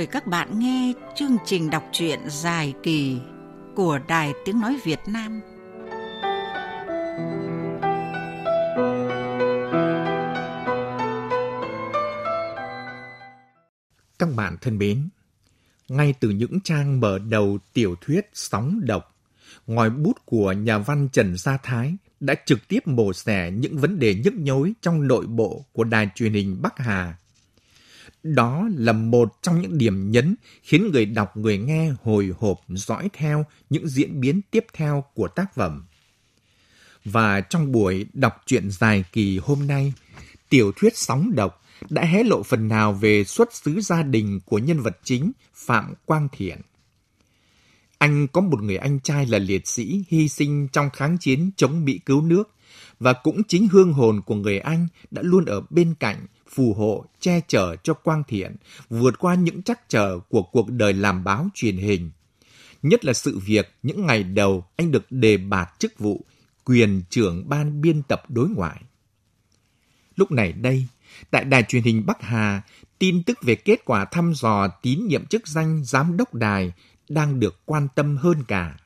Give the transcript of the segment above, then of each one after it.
mời các bạn nghe chương trình đọc truyện dài kỳ của Đài Tiếng Nói Việt Nam. Các bạn thân mến, ngay từ những trang mở đầu tiểu thuyết Sóng Độc, ngòi bút của nhà văn Trần Gia Thái đã trực tiếp mổ xẻ những vấn đề nhức nhối trong nội bộ của đài truyền hình Bắc Hà đó là một trong những điểm nhấn khiến người đọc người nghe hồi hộp dõi theo những diễn biến tiếp theo của tác phẩm. Và trong buổi đọc truyện dài kỳ hôm nay, tiểu thuyết sóng độc đã hé lộ phần nào về xuất xứ gia đình của nhân vật chính Phạm Quang Thiện. Anh có một người anh trai là liệt sĩ hy sinh trong kháng chiến chống Mỹ cứu nước và cũng chính hương hồn của người anh đã luôn ở bên cạnh phù hộ, che chở cho Quang Thiện vượt qua những trắc trở của cuộc đời làm báo truyền hình. Nhất là sự việc những ngày đầu anh được đề bạt chức vụ quyền trưởng ban biên tập đối ngoại. Lúc này đây, tại đài truyền hình Bắc Hà, tin tức về kết quả thăm dò tín nhiệm chức danh giám đốc đài đang được quan tâm hơn cả.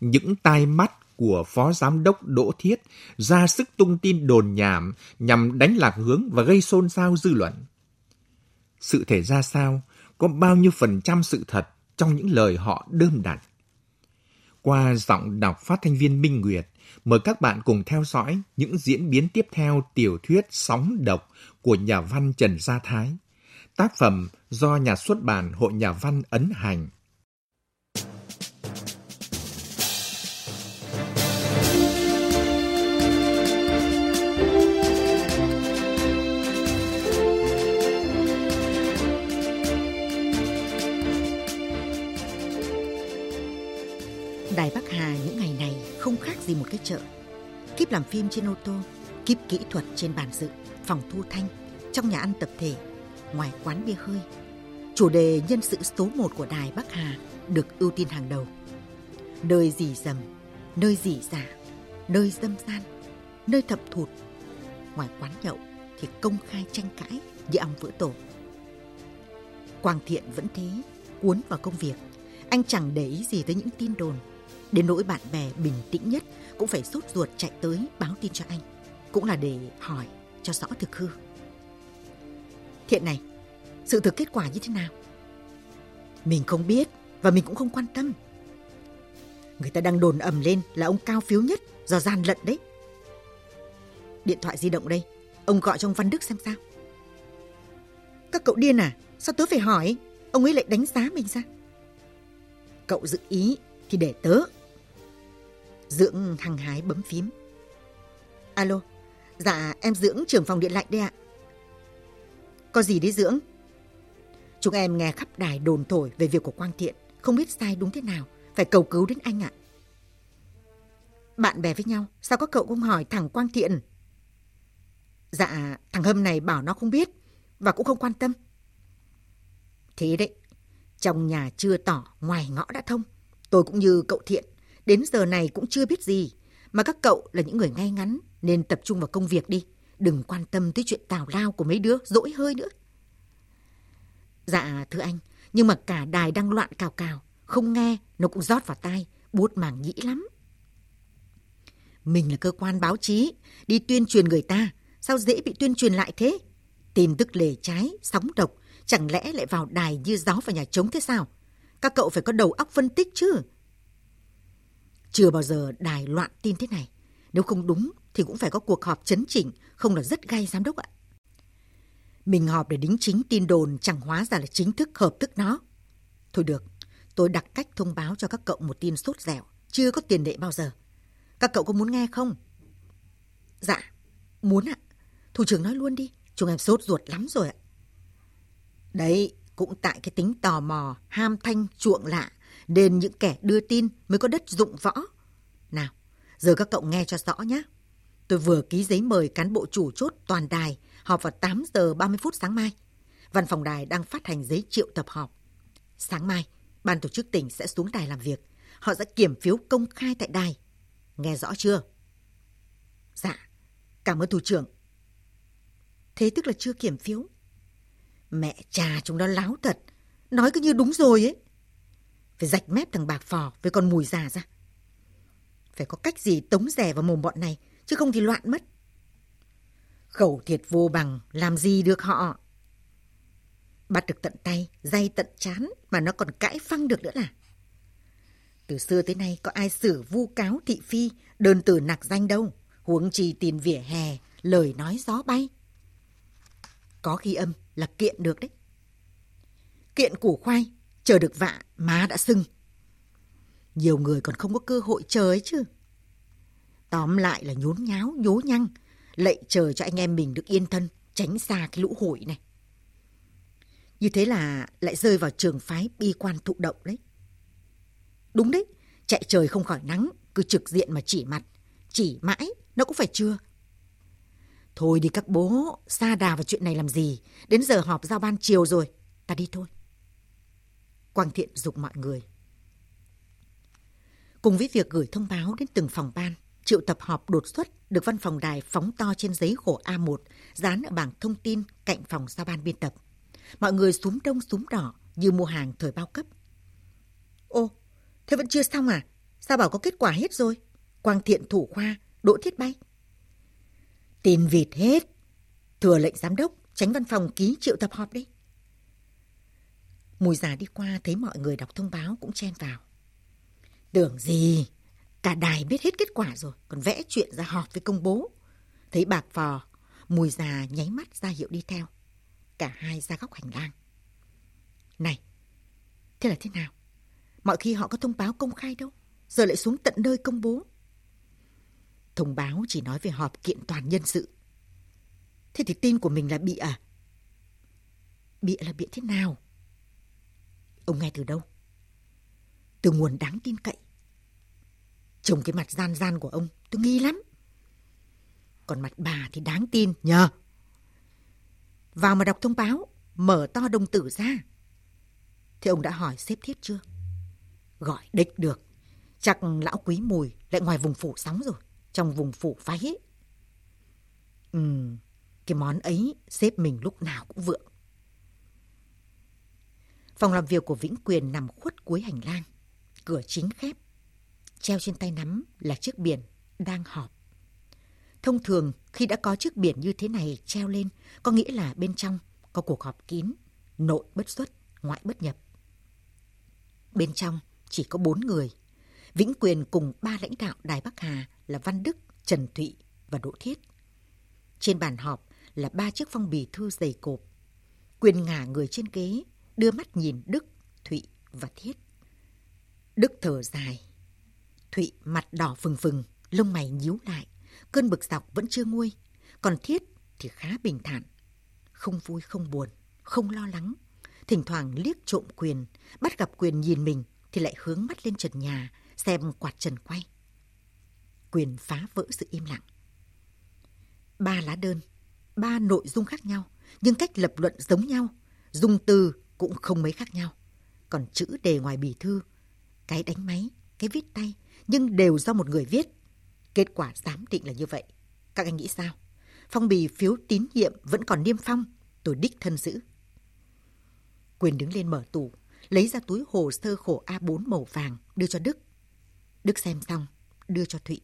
Những tai mắt của Phó Giám đốc Đỗ Thiết ra sức tung tin đồn nhảm nhằm đánh lạc hướng và gây xôn xao dư luận. Sự thể ra sao, có bao nhiêu phần trăm sự thật trong những lời họ đơm đặt. Qua giọng đọc phát thanh viên Minh Nguyệt, mời các bạn cùng theo dõi những diễn biến tiếp theo tiểu thuyết Sóng Độc của nhà văn Trần Gia Thái. Tác phẩm do nhà xuất bản Hội Nhà văn ấn hành gì một cái chợ. Kíp làm phim trên ô tô, kíp kỹ thuật trên bàn dự, phòng thu thanh, trong nhà ăn tập thể, ngoài quán bia hơi. Chủ đề nhân sự số 1 của Đài Bắc Hà được ưu tiên hàng đầu. Nơi dì dầm, nơi dì giả, nơi dâm gian, nơi thập thụt. Ngoài quán nhậu thì công khai tranh cãi như ong vỡ tổ. Quang Thiện vẫn thế, cuốn vào công việc. Anh chẳng để ý gì tới những tin đồn Đến nỗi bạn bè bình tĩnh nhất cũng phải sốt ruột chạy tới báo tin cho anh. Cũng là để hỏi cho rõ thực hư. Thiện này, sự thực kết quả như thế nào? Mình không biết và mình cũng không quan tâm. Người ta đang đồn ầm lên là ông cao phiếu nhất do gian lận đấy. Điện thoại di động đây, ông gọi cho ông Văn Đức xem sao. Các cậu điên à? Sao tớ phải hỏi? Ông ấy lại đánh giá mình ra. Cậu dự ý thì để tớ Dưỡng hăng hái bấm phím. Alo, dạ em Dưỡng trưởng phòng điện lạnh đây ạ. Có gì đấy Dưỡng? Chúng em nghe khắp đài đồn thổi về việc của Quang Thiện, không biết sai đúng thế nào, phải cầu cứu đến anh ạ. Bạn bè với nhau, sao có cậu không hỏi thằng Quang Thiện? Dạ, thằng Hâm này bảo nó không biết và cũng không quan tâm. Thế đấy, trong nhà chưa tỏ, ngoài ngõ đã thông. Tôi cũng như cậu Thiện, Đến giờ này cũng chưa biết gì. Mà các cậu là những người ngay ngắn nên tập trung vào công việc đi. Đừng quan tâm tới chuyện tào lao của mấy đứa, dỗi hơi nữa. Dạ thưa anh, nhưng mà cả đài đang loạn cào cào. Không nghe, nó cũng rót vào tai, buốt màng nhĩ lắm. Mình là cơ quan báo chí, đi tuyên truyền người ta. Sao dễ bị tuyên truyền lại thế? Tin tức lề trái, sóng độc, chẳng lẽ lại vào đài như gió vào nhà trống thế sao? Các cậu phải có đầu óc phân tích chứ. Chưa bao giờ đài loạn tin thế này. Nếu không đúng thì cũng phải có cuộc họp chấn chỉnh, không là rất gay giám đốc ạ. Mình họp để đính chính tin đồn chẳng hóa ra là chính thức hợp thức nó. Thôi được, tôi đặt cách thông báo cho các cậu một tin sốt dẻo, chưa có tiền lệ bao giờ. Các cậu có muốn nghe không? Dạ, muốn ạ. Thủ trưởng nói luôn đi, chúng em sốt ruột lắm rồi ạ. Đấy, cũng tại cái tính tò mò, ham thanh, chuộng lạ nên những kẻ đưa tin mới có đất dụng võ. Nào, giờ các cậu nghe cho rõ nhé. Tôi vừa ký giấy mời cán bộ chủ chốt toàn đài họp vào 8 giờ 30 phút sáng mai. Văn phòng đài đang phát hành giấy triệu tập họp. Sáng mai, ban tổ chức tỉnh sẽ xuống đài làm việc. Họ sẽ kiểm phiếu công khai tại đài. Nghe rõ chưa? Dạ, cảm ơn thủ trưởng. Thế tức là chưa kiểm phiếu. Mẹ cha chúng nó láo thật. nói cứ như đúng rồi ấy. Phải rạch mép thằng bạc phò với con mùi già ra. Phải có cách gì tống rẻ vào mồm bọn này, chứ không thì loạn mất. Khẩu thiệt vô bằng, làm gì được họ. Bắt được tận tay, dây tận chán mà nó còn cãi phăng được nữa là. Từ xưa tới nay có ai xử vu cáo thị phi, đơn từ nặc danh đâu, huống chi tiền vỉa hè, lời nói gió bay. Có khi âm là kiện được đấy. Kiện củ khoai, chờ được vạ, má đã sưng. Nhiều người còn không có cơ hội chờ ấy chứ. Tóm lại là nhốn nháo, nhố nhăng, lạy chờ cho anh em mình được yên thân, tránh xa cái lũ hội này. Như thế là lại rơi vào trường phái bi quan thụ động đấy. Đúng đấy, chạy trời không khỏi nắng, cứ trực diện mà chỉ mặt, chỉ mãi, nó cũng phải chưa. Thôi đi các bố, xa đà vào chuyện này làm gì, đến giờ họp giao ban chiều rồi, ta đi thôi. Quang Thiện dục mọi người. Cùng với việc gửi thông báo đến từng phòng ban, triệu tập họp đột xuất được văn phòng đài phóng to trên giấy khổ A1 dán ở bảng thông tin cạnh phòng giao ban biên tập. Mọi người súm đông súm đỏ như mua hàng thời bao cấp. Ô, thế vẫn chưa xong à? Sao bảo có kết quả hết rồi? Quang Thiện thủ khoa, Đỗ Thiết Bay. Tin vịt hết. Thừa lệnh giám đốc, tránh văn phòng ký triệu tập họp đi. Mùi già đi qua thấy mọi người đọc thông báo cũng chen vào. Tưởng gì, cả đài biết hết kết quả rồi, còn vẽ chuyện ra họp với công bố. Thấy bạc phò, mùi già nháy mắt ra hiệu đi theo. Cả hai ra góc hành lang. Này, thế là thế nào? Mọi khi họ có thông báo công khai đâu, giờ lại xuống tận nơi công bố. Thông báo chỉ nói về họp kiện toàn nhân sự. Thế thì tin của mình là bị à? Bịa là bịa thế nào? Ông nghe từ đâu? Từ nguồn đáng tin cậy. Trông cái mặt gian gian của ông, tôi nghi lắm. Còn mặt bà thì đáng tin nhờ. Vào mà đọc thông báo, mở to đồng tử ra. Thế ông đã hỏi xếp thiết chưa? Gọi địch được. Chắc lão quý mùi lại ngoài vùng phủ sóng rồi, trong vùng phủ váy ấy. Ừ, cái món ấy xếp mình lúc nào cũng vượng. Phòng làm việc của Vĩnh Quyền nằm khuất cuối hành lang. Cửa chính khép. Treo trên tay nắm là chiếc biển đang họp. Thông thường khi đã có chiếc biển như thế này treo lên có nghĩa là bên trong có cuộc họp kín, nội bất xuất, ngoại bất nhập. Bên trong chỉ có bốn người. Vĩnh Quyền cùng ba lãnh đạo Đài Bắc Hà là Văn Đức, Trần Thụy và Đỗ Thiết. Trên bàn họp là ba chiếc phong bì thư dày cộp. Quyền ngả người trên ghế, đưa mắt nhìn Đức, Thụy và Thiết. Đức thở dài. Thụy mặt đỏ phừng phừng, lông mày nhíu lại. Cơn bực dọc vẫn chưa nguôi. Còn Thiết thì khá bình thản. Không vui không buồn, không lo lắng. Thỉnh thoảng liếc trộm quyền, bắt gặp quyền nhìn mình thì lại hướng mắt lên trần nhà, xem quạt trần quay. Quyền phá vỡ sự im lặng. Ba lá đơn, ba nội dung khác nhau, nhưng cách lập luận giống nhau, dùng từ cũng không mấy khác nhau. Còn chữ đề ngoài bì thư, cái đánh máy, cái viết tay, nhưng đều do một người viết. Kết quả giám định là như vậy. Các anh nghĩ sao? Phong bì phiếu tín nhiệm vẫn còn niêm phong, tôi đích thân giữ. Quyền đứng lên mở tủ, lấy ra túi hồ sơ khổ A4 màu vàng đưa cho Đức. Đức xem xong, đưa cho Thụy.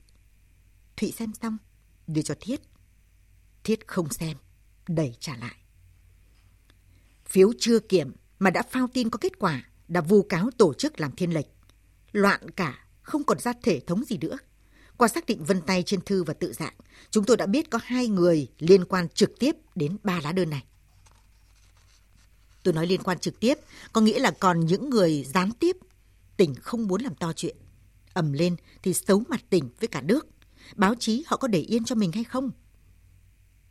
Thụy xem xong, đưa cho Thiết. Thiết không xem, đẩy trả lại. Phiếu chưa kiểm mà đã phao tin có kết quả, đã vu cáo tổ chức làm thiên lệch. Loạn cả, không còn ra thể thống gì nữa. Qua xác định vân tay trên thư và tự dạng, chúng tôi đã biết có hai người liên quan trực tiếp đến ba lá đơn này. Tôi nói liên quan trực tiếp, có nghĩa là còn những người gián tiếp. Tỉnh không muốn làm to chuyện. ầm lên thì xấu mặt tỉnh với cả nước. Báo chí họ có để yên cho mình hay không?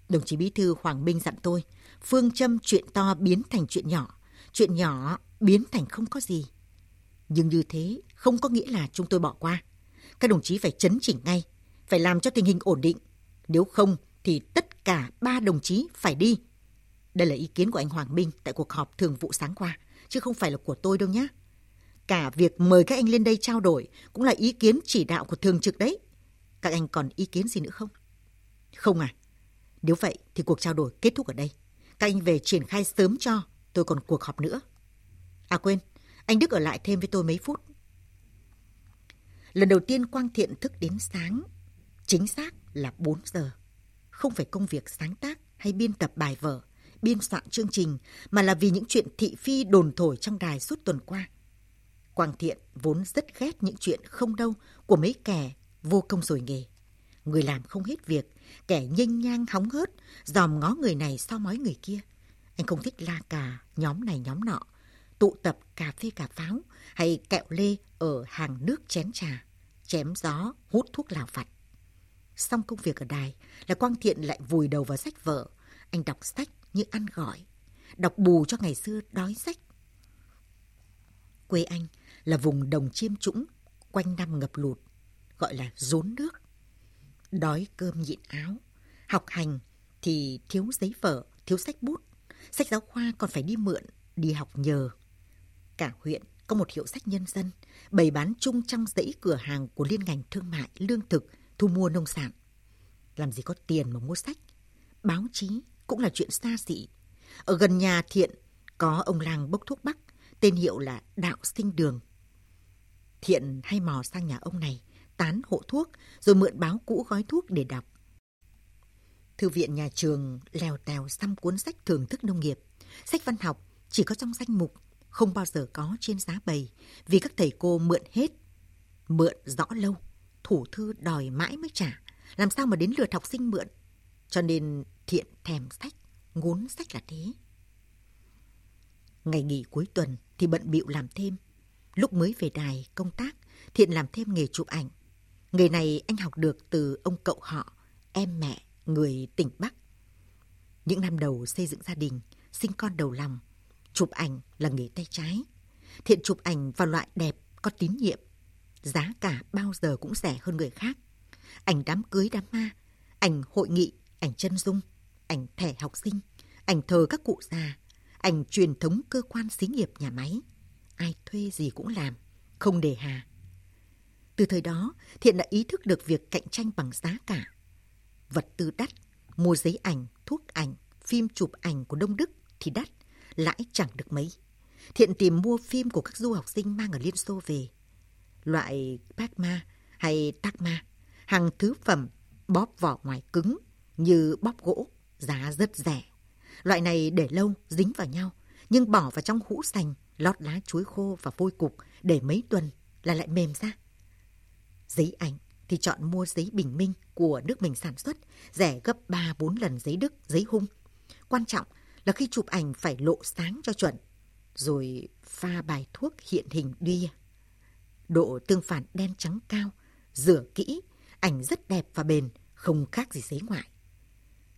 Đồng chí Bí thư Hoàng Minh dặn tôi, phương châm chuyện to biến thành chuyện nhỏ, chuyện nhỏ biến thành không có gì. Nhưng như thế không có nghĩa là chúng tôi bỏ qua. Các đồng chí phải chấn chỉnh ngay, phải làm cho tình hình ổn định. Nếu không thì tất cả ba đồng chí phải đi. Đây là ý kiến của anh Hoàng Minh tại cuộc họp thường vụ sáng qua, chứ không phải là của tôi đâu nhé. Cả việc mời các anh lên đây trao đổi cũng là ý kiến chỉ đạo của thường trực đấy. Các anh còn ý kiến gì nữa không? Không à? Nếu vậy thì cuộc trao đổi kết thúc ở đây. Các anh về triển khai sớm cho, tôi còn cuộc họp nữa. À quên, anh Đức ở lại thêm với tôi mấy phút. Lần đầu tiên Quang Thiện thức đến sáng, chính xác là 4 giờ. Không phải công việc sáng tác hay biên tập bài vở, biên soạn chương trình, mà là vì những chuyện thị phi đồn thổi trong đài suốt tuần qua. Quang Thiện vốn rất ghét những chuyện không đâu của mấy kẻ vô công rồi nghề. Người làm không hết việc, kẻ nhanh nhang hóng hớt, dòm ngó người này so mói người kia. Anh không thích la cà, nhóm này nhóm nọ, tụ tập cà phê cà pháo hay kẹo lê ở hàng nước chén trà, chém gió, hút thuốc lào vặt. Xong công việc ở đài là Quang Thiện lại vùi đầu vào sách vở. Anh đọc sách như ăn gỏi, đọc bù cho ngày xưa đói sách. Quê anh là vùng đồng chiêm trũng, quanh năm ngập lụt, gọi là rốn nước. Đói cơm nhịn áo, học hành thì thiếu giấy vở, thiếu sách bút. Sách giáo khoa còn phải đi mượn, đi học nhờ. Cả huyện có một hiệu sách nhân dân, bày bán chung trong dãy cửa hàng của liên ngành thương mại, lương thực, thu mua nông sản. Làm gì có tiền mà mua sách? Báo chí cũng là chuyện xa xỉ. Ở gần nhà Thiện có ông làng bốc thuốc bắc, tên hiệu là Đạo Sinh Đường. Thiện hay mò sang nhà ông này, tán hộ thuốc, rồi mượn báo cũ gói thuốc để đọc. Thư viện nhà trường lèo tèo xăm cuốn sách thưởng thức nông nghiệp. Sách văn học chỉ có trong danh mục, không bao giờ có trên giá bày, vì các thầy cô mượn hết. Mượn rõ lâu, thủ thư đòi mãi mới trả, làm sao mà đến lượt học sinh mượn. Cho nên thiện thèm sách, ngốn sách là thế. Ngày nghỉ cuối tuần thì bận bịu làm thêm. Lúc mới về đài công tác, Thiện làm thêm nghề chụp ảnh. Nghề này anh học được từ ông cậu họ, em mẹ, người tỉnh Bắc. Những năm đầu xây dựng gia đình, sinh con đầu lòng, chụp ảnh là nghề tay trái. Thiện chụp ảnh vào loại đẹp, có tín nhiệm. Giá cả bao giờ cũng rẻ hơn người khác. Ảnh đám cưới đám ma, ảnh hội nghị, ảnh chân dung, ảnh thẻ học sinh, ảnh thờ các cụ già, ảnh truyền thống cơ quan xí nghiệp nhà máy. Ai thuê gì cũng làm, không đề hà. Từ thời đó, Thiện đã ý thức được việc cạnh tranh bằng giá cả. Vật tư đắt, mua giấy ảnh, thuốc ảnh, phim chụp ảnh của Đông Đức thì đắt, lãi chẳng được mấy. Thiện tìm mua phim của các du học sinh mang ở Liên Xô về. Loại Pacma hay Tacma, hàng thứ phẩm bóp vỏ ngoài cứng như bóp gỗ, giá rất rẻ. Loại này để lâu dính vào nhau, nhưng bỏ vào trong hũ sành, lót lá chuối khô và vôi cục để mấy tuần là lại mềm ra. Giấy ảnh thì chọn mua giấy bình minh của nước mình sản xuất, rẻ gấp 3-4 lần giấy Đức, giấy hung. Quan trọng là khi chụp ảnh phải lộ sáng cho chuẩn, rồi pha bài thuốc hiện hình đi. Độ tương phản đen trắng cao, rửa kỹ, ảnh rất đẹp và bền, không khác gì giấy ngoại.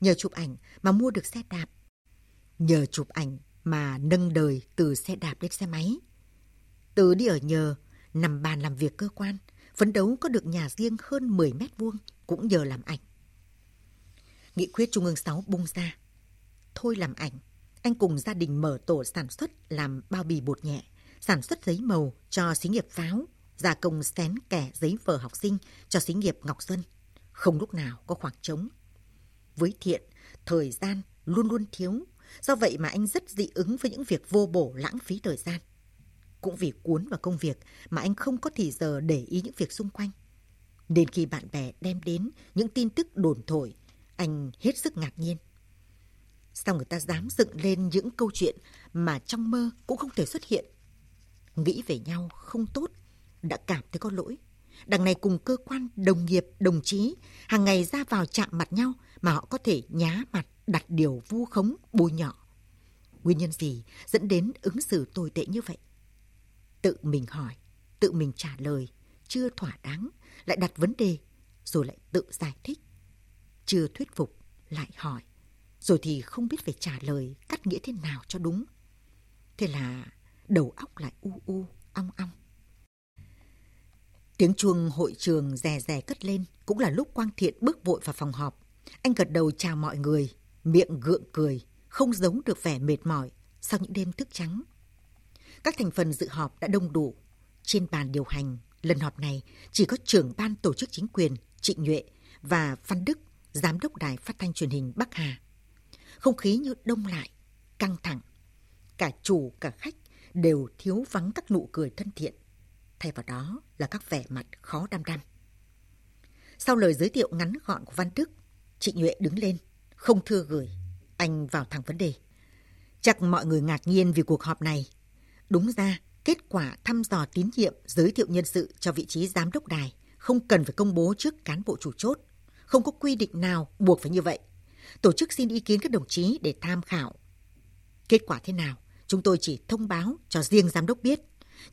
Nhờ chụp ảnh mà mua được xe đạp. Nhờ chụp ảnh mà nâng đời từ xe đạp đến xe máy. Từ đi ở nhờ, nằm bàn làm việc cơ quan, phấn đấu có được nhà riêng hơn 10 mét vuông cũng nhờ làm ảnh. Nghị quyết Trung ương 6 bung ra. Thôi làm ảnh, anh cùng gia đình mở tổ sản xuất làm bao bì bột nhẹ, sản xuất giấy màu cho xí nghiệp pháo, gia công xén kẻ giấy vở học sinh cho xí nghiệp Ngọc Xuân. Không lúc nào có khoảng trống. Với thiện, thời gian luôn luôn thiếu, do vậy mà anh rất dị ứng với những việc vô bổ lãng phí thời gian. Cũng vì cuốn vào công việc mà anh không có thì giờ để ý những việc xung quanh. Nên khi bạn bè đem đến những tin tức đồn thổi, anh hết sức ngạc nhiên. Sao người ta dám dựng lên những câu chuyện mà trong mơ cũng không thể xuất hiện? Nghĩ về nhau không tốt, đã cảm thấy có lỗi. Đằng này cùng cơ quan, đồng nghiệp, đồng chí, hàng ngày ra vào chạm mặt nhau mà họ có thể nhá mặt, đặt điều vu khống, bôi nhọ. Nguyên nhân gì dẫn đến ứng xử tồi tệ như vậy? Tự mình hỏi, tự mình trả lời, chưa thỏa đáng, lại đặt vấn đề, rồi lại tự giải thích. Chưa thuyết phục, lại hỏi, rồi thì không biết phải trả lời cắt nghĩa thế nào cho đúng. Thế là đầu óc lại u u, ong ong. Tiếng chuông hội trường rè rè cất lên, cũng là lúc Quang Thiện bước vội vào phòng họp. Anh gật đầu chào mọi người, miệng gượng cười, không giấu được vẻ mệt mỏi sau những đêm thức trắng. Các thành phần dự họp đã đông đủ. Trên bàn điều hành, lần họp này chỉ có trưởng ban tổ chức chính quyền Trịnh Nhuệ và Văn Đức, giám đốc đài phát thanh truyền hình Bắc Hà. Không khí như đông lại, căng thẳng. Cả chủ cả khách đều thiếu vắng các nụ cười thân thiện. Thay vào đó là các vẻ mặt khó đăm đăm. Sau lời giới thiệu ngắn gọn của Văn Đức, trịnh Nhuệ đứng lên, không thưa gửi. Anh vào thẳng vấn đề. Chắc mọi người ngạc nhiên vì cuộc họp này. Đúng ra, kết quả thăm dò tín nhiệm giới thiệu nhân sự cho vị trí giám đốc đài không cần phải công bố trước cán bộ chủ chốt. Không có quy định nào buộc phải như vậy. Tổ chức xin ý kiến các đồng chí để tham khảo. Kết quả thế nào, chúng tôi chỉ thông báo cho riêng giám đốc biết.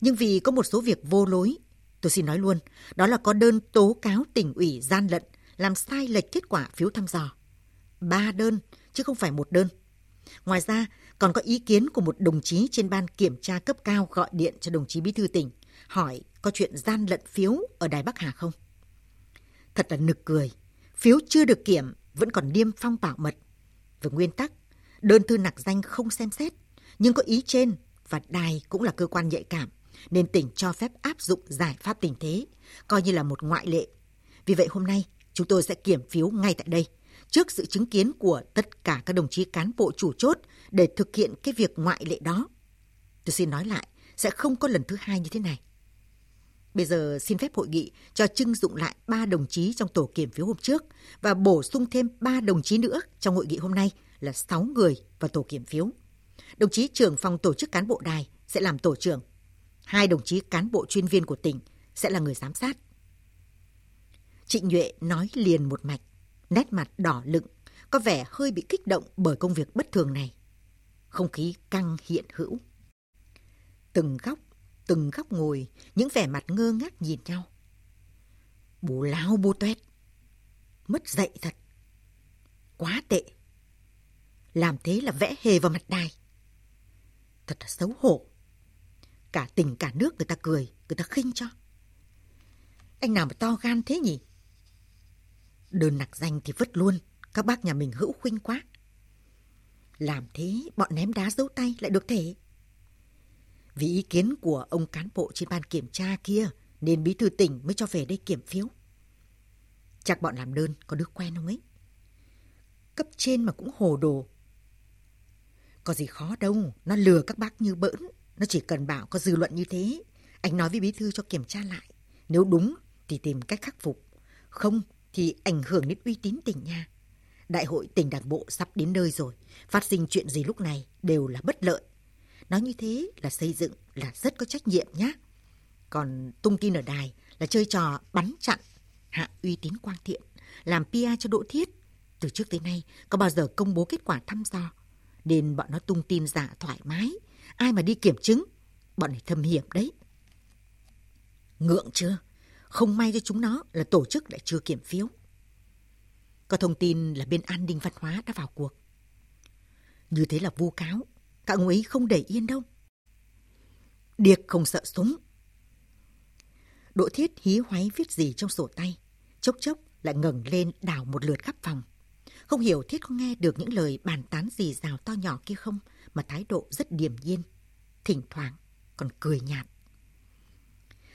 Nhưng vì có một số việc vô lối, tôi xin nói luôn, đó là có đơn tố cáo tỉnh ủy gian lận, làm sai lệch kết quả phiếu thăm dò. Ba đơn, chứ không phải một đơn. Ngoài ra, còn có ý kiến của một đồng chí trên ban kiểm tra cấp cao gọi điện cho đồng chí bí thư tỉnh, hỏi có chuyện gian lận phiếu ở Đài Bắc Hà không? Thật là nực cười, phiếu chưa được kiểm vẫn còn niêm phong bảo mật. Về nguyên tắc, đơn thư nặc danh không xem xét, nhưng có ý trên và đài cũng là cơ quan nhạy cảm, nên tỉnh cho phép áp dụng giải pháp tình thế, coi như là một ngoại lệ. Vì vậy hôm nay, chúng tôi sẽ kiểm phiếu ngay tại đây, trước sự chứng kiến của tất cả các đồng chí cán bộ chủ chốt để thực hiện cái việc ngoại lệ đó. Tôi xin nói lại, sẽ không có lần thứ hai như thế này. Bây giờ xin phép hội nghị cho trưng dụng lại ba đồng chí trong tổ kiểm phiếu hôm trước và bổ sung thêm ba đồng chí nữa trong hội nghị hôm nay là 6 người vào tổ kiểm phiếu. Đồng chí trưởng phòng tổ chức cán bộ đài sẽ làm tổ trưởng. Hai đồng chí cán bộ chuyên viên của tỉnh sẽ là người giám sát. Trịnh Nhuệ nói liền một mạch, nét mặt đỏ lựng, có vẻ hơi bị kích động bởi công việc bất thường này. Không khí căng hiện hữu. Từng góc từng góc ngồi, những vẻ mặt ngơ ngác nhìn nhau. Bố lao bố tuét. Mất dạy thật. Quá tệ. Làm thế là vẽ hề vào mặt đài. Thật là xấu hổ. Cả tỉnh cả nước người ta cười, người ta khinh cho. Anh nào mà to gan thế nhỉ? Đơn nặc danh thì vứt luôn, các bác nhà mình hữu khuynh quá. Làm thế bọn ném đá dấu tay lại được thể. Vì ý kiến của ông cán bộ trên ban kiểm tra kia nên bí thư tỉnh mới cho về đây kiểm phiếu. Chắc bọn làm đơn có đứa quen không ấy? Cấp trên mà cũng hồ đồ. Có gì khó đâu, nó lừa các bác như bỡn. Nó chỉ cần bảo có dư luận như thế. Anh nói với bí thư cho kiểm tra lại. Nếu đúng thì tìm cách khắc phục. Không thì ảnh hưởng đến uy tín tỉnh nha. Đại hội tỉnh đảng bộ sắp đến nơi rồi. Phát sinh chuyện gì lúc này đều là bất lợi. Nói như thế là xây dựng là rất có trách nhiệm nhá. Còn tung tin ở đài là chơi trò bắn chặn, hạ uy tín quang thiện, làm PR cho Đỗ Thiết. Từ trước tới nay có bao giờ công bố kết quả thăm dò. Nên bọn nó tung tin giả thoải mái. Ai mà đi kiểm chứng, bọn này thâm hiểm đấy. Ngượng chưa? Không may cho chúng nó là tổ chức lại chưa kiểm phiếu. Có thông tin là bên an ninh văn hóa đã vào cuộc. Như thế là vu cáo, các ông ấy không để yên đâu. Điệp không sợ súng. Đỗ Thiết hí hoáy viết gì trong sổ tay, chốc chốc lại ngẩng lên đảo một lượt khắp phòng. Không hiểu Thiết có nghe được những lời bàn tán gì rào to nhỏ kia không, mà thái độ rất điềm nhiên, thỉnh thoảng còn cười nhạt.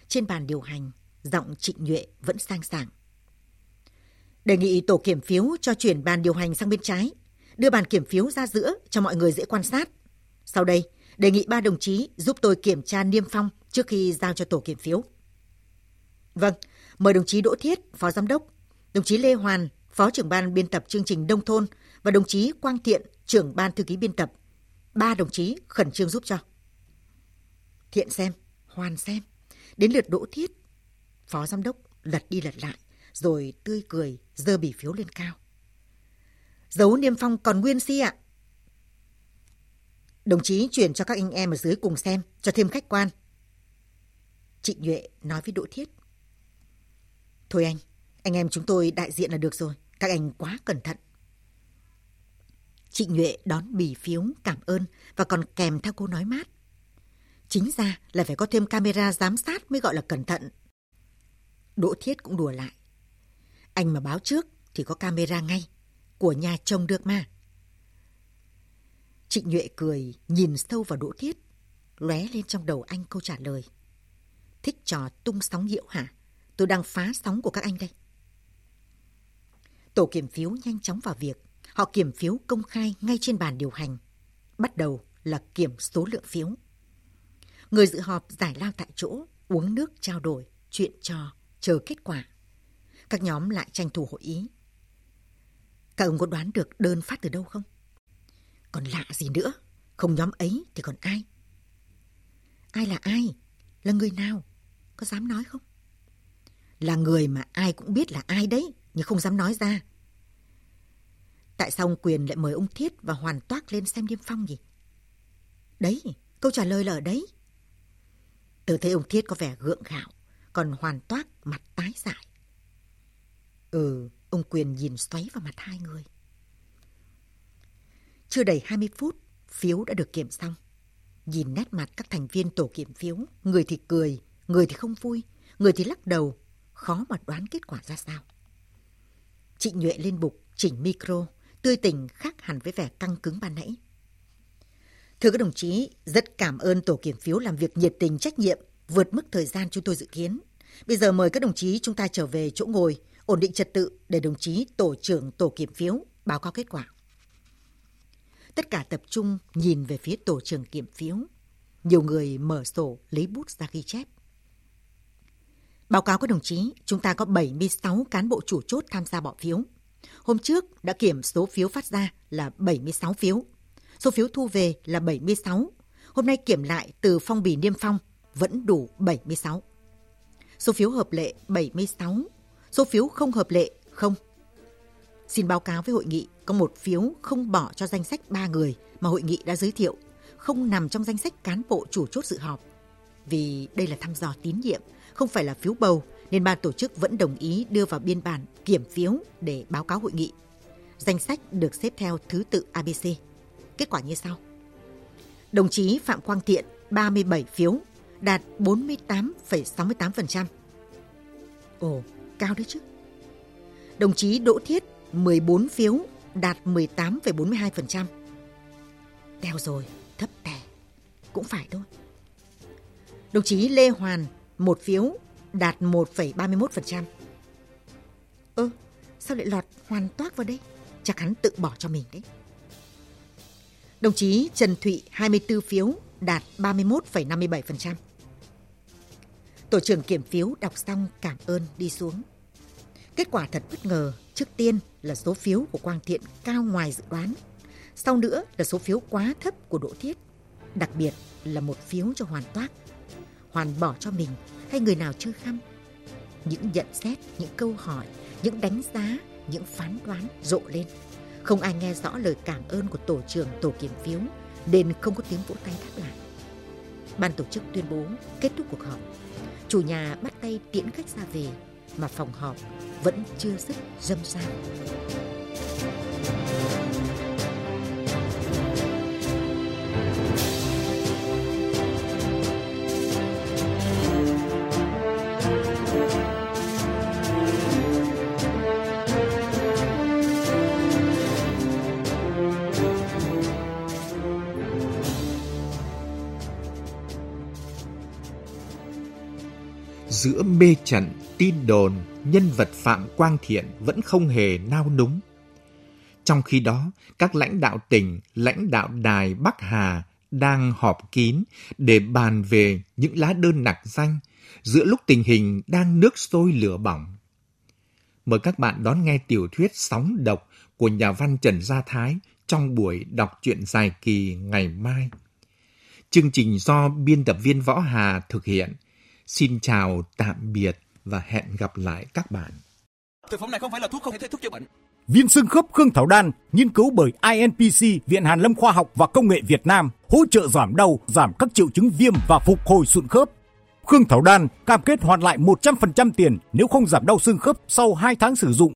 Trên bàn điều hành, giọng trịnh nhuệ vẫn sang sảng. Đề nghị tổ kiểm phiếu cho chuyển bàn điều hành sang bên trái, đưa bàn kiểm phiếu ra giữa cho mọi người dễ quan sát. Sau đây, đề nghị ba đồng chí giúp tôi kiểm tra niêm phong trước khi giao cho tổ kiểm phiếu. Vâng, mời đồng chí Đỗ Thiết, Phó Giám đốc, đồng chí Lê Hoàn, Phó trưởng ban biên tập chương trình Đông Thôn và đồng chí Quang Thiện, trưởng ban thư ký biên tập. Ba đồng chí khẩn trương giúp cho. Thiện xem, Hoàn xem. Đến lượt Đỗ Thiết, Phó Giám đốc lật đi lật lại, rồi tươi cười, dơ bì phiếu lên cao. Dấu niêm phong còn nguyên si ạ. Đồng chí chuyển cho các anh em ở dưới cùng xem, cho thêm khách quan. Chị Nhuệ nói với Đỗ Thiết. Thôi anh, anh em chúng tôi đại diện là được rồi. Các anh quá cẩn thận. Chị Nhuệ đón bì phiếu cảm ơn và còn kèm theo cô nói mát. Chính ra là phải có thêm camera giám sát mới gọi là cẩn thận. Đỗ Thiết cũng đùa lại. Anh mà báo trước thì có camera ngay. Của nhà chồng được mà. Trịnh Nhuệ cười, nhìn sâu vào Đỗ Thiết. Lóe lên trong đầu anh câu trả lời. Thích trò tung sóng hiệu hả? Tôi đang phá sóng của các anh đây. Tổ kiểm phiếu nhanh chóng vào việc. Họ kiểm phiếu công khai ngay trên bàn điều hành. Bắt đầu là kiểm số lượng phiếu. Người dự họp giải lao tại chỗ, uống nước trao đổi, chuyện trò, chờ kết quả. Các nhóm lại tranh thủ hội ý. Các ông có đoán được đơn phát từ đâu không? Còn lạ gì nữa, không nhóm ấy thì còn ai? Ai là ai? Là người nào? Có dám nói không? Là người mà ai cũng biết là ai đấy, nhưng không dám nói ra. Tại sao ông Quyền lại mời ông Thiết và Hoàn Toác lên xem Điêm Phong gì? Đấy, câu trả lời là ở đấy. Tôi thấy ông Thiết có vẻ gượng gạo, còn Hoàn toát mặt tái dại. Ừ, ông Quyền nhìn xoáy vào mặt hai người. Chưa đầy 20 phút, phiếu đã được kiểm xong. Nhìn nét mặt các thành viên tổ kiểm phiếu, người thì cười, người thì không vui, người thì lắc đầu, khó mà đoán kết quả ra sao. Chị Nhuệ lên bục, chỉnh micro, tươi tỉnh khác hẳn với vẻ căng cứng ban nãy. Thưa các đồng chí, rất cảm ơn tổ kiểm phiếu làm việc nhiệt tình trách nhiệm, vượt mức thời gian chúng tôi dự kiến. Bây giờ mời các đồng chí chúng ta trở về chỗ ngồi, ổn định trật tự để đồng chí tổ trưởng tổ kiểm phiếu báo cáo kết quả. Tất cả tập trung nhìn về phía tổ trưởng kiểm phiếu. Nhiều người mở sổ lấy bút ra ghi chép. Báo cáo các đồng chí, chúng ta có 76 cán bộ chủ chốt tham gia bỏ phiếu. Hôm trước đã kiểm số phiếu phát ra là 76 phiếu. Số phiếu thu về là 76. Hôm nay kiểm lại từ phong bì niêm phong vẫn đủ 76. Số phiếu hợp lệ 76. Số phiếu không hợp lệ không. Xin báo cáo với hội nghị có một phiếu không bỏ cho danh sách ba người mà hội nghị đã giới thiệu, không nằm trong danh sách cán bộ chủ chốt dự họp. Vì đây là thăm dò tín nhiệm, không phải là phiếu bầu, nên ban tổ chức vẫn đồng ý đưa vào biên bản kiểm phiếu để báo cáo hội nghị. Danh sách được xếp theo thứ tự ABC. Kết quả như sau. Đồng chí Phạm Quang Thiện 37 phiếu, đạt 48,68%. Ồ, cao đấy chứ. Đồng chí Đỗ Thiết 14 phiếu, đạt 18,42%. Teo rồi, thấp tè. Cũng phải thôi. Đồng chí Lê Hoàn, 1 phiếu, đạt 1,31%. Ơ, ừ, sao lại lọt hoàn toát vào đây? Chắc hắn tự bỏ cho mình đấy. Đồng chí Trần Thụy 24 phiếu, đạt 31,57%. Tổ trưởng kiểm phiếu đọc xong cảm ơn đi xuống. Kết quả thật bất ngờ, trước tiên là số phiếu của Quang Thiện cao ngoài dự đoán. Sau nữa là số phiếu quá thấp của Đỗ Thiết. Đặc biệt là một phiếu cho Hoàn Toát. Hoàn bỏ cho mình hay người nào chưa khăm. Những nhận xét, những câu hỏi, những đánh giá, những phán đoán rộ lên. Không ai nghe rõ lời cảm ơn của tổ trưởng tổ kiểm phiếu nên không có tiếng vỗ tay đáp lại. Ban tổ chức tuyên bố kết thúc cuộc họp. Chủ nhà bắt tay tiễn khách ra về, mà phòng họp vẫn chưa dứt dâm gian. Giữa mê trận, tin đồn, nhân vật Phạm Quang Thiện vẫn không hề nao núng. Trong khi đó, các lãnh đạo tỉnh, lãnh đạo đài Bắc Hà đang họp kín để bàn về những lá đơn nặc danh giữa lúc tình hình đang nước sôi lửa bỏng. Mời các bạn đón nghe tiểu thuyết Sóng độc của nhà văn Trần Gia Thái trong buổi đọc truyện dài kỳ ngày mai. Chương trình do biên tập viên Võ Hà thực hiện – Xin chào, tạm biệt và hẹn gặp lại các bạn. Thực phẩm này không phải là thuốc không thể thuốc chữa bệnh. Viên xương khớp Khương Thảo Đan nghiên cứu bởi INPC Viện Hàn Lâm Khoa học và Công nghệ Việt Nam hỗ trợ giảm đau, giảm các triệu chứng viêm và phục hồi sụn khớp. Khương Thảo Đan cam kết hoàn lại 100% tiền nếu không giảm đau xương khớp sau 2 tháng sử dụng